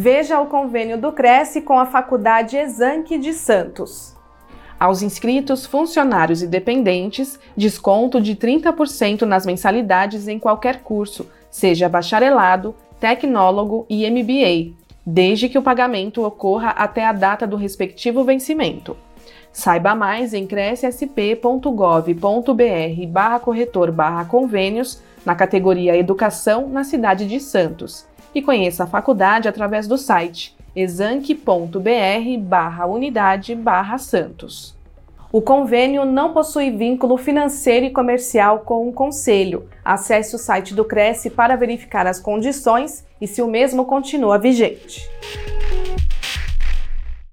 Veja o convênio do Cresce com a Faculdade Exanque de Santos. Aos inscritos, funcionários e dependentes, desconto de 30% nas mensalidades em qualquer curso, seja bacharelado, tecnólogo e MBA, desde que o pagamento ocorra até a data do respectivo vencimento. Saiba mais em crescsp.gov.br barra corretor barra convênios na categoria Educação na cidade de Santos e conheça a faculdade através do site exanc.br barra unidade barra Santos. O convênio não possui vínculo financeiro e comercial com o Conselho. Acesse o site do Cresce para verificar as condições e se o mesmo continua vigente.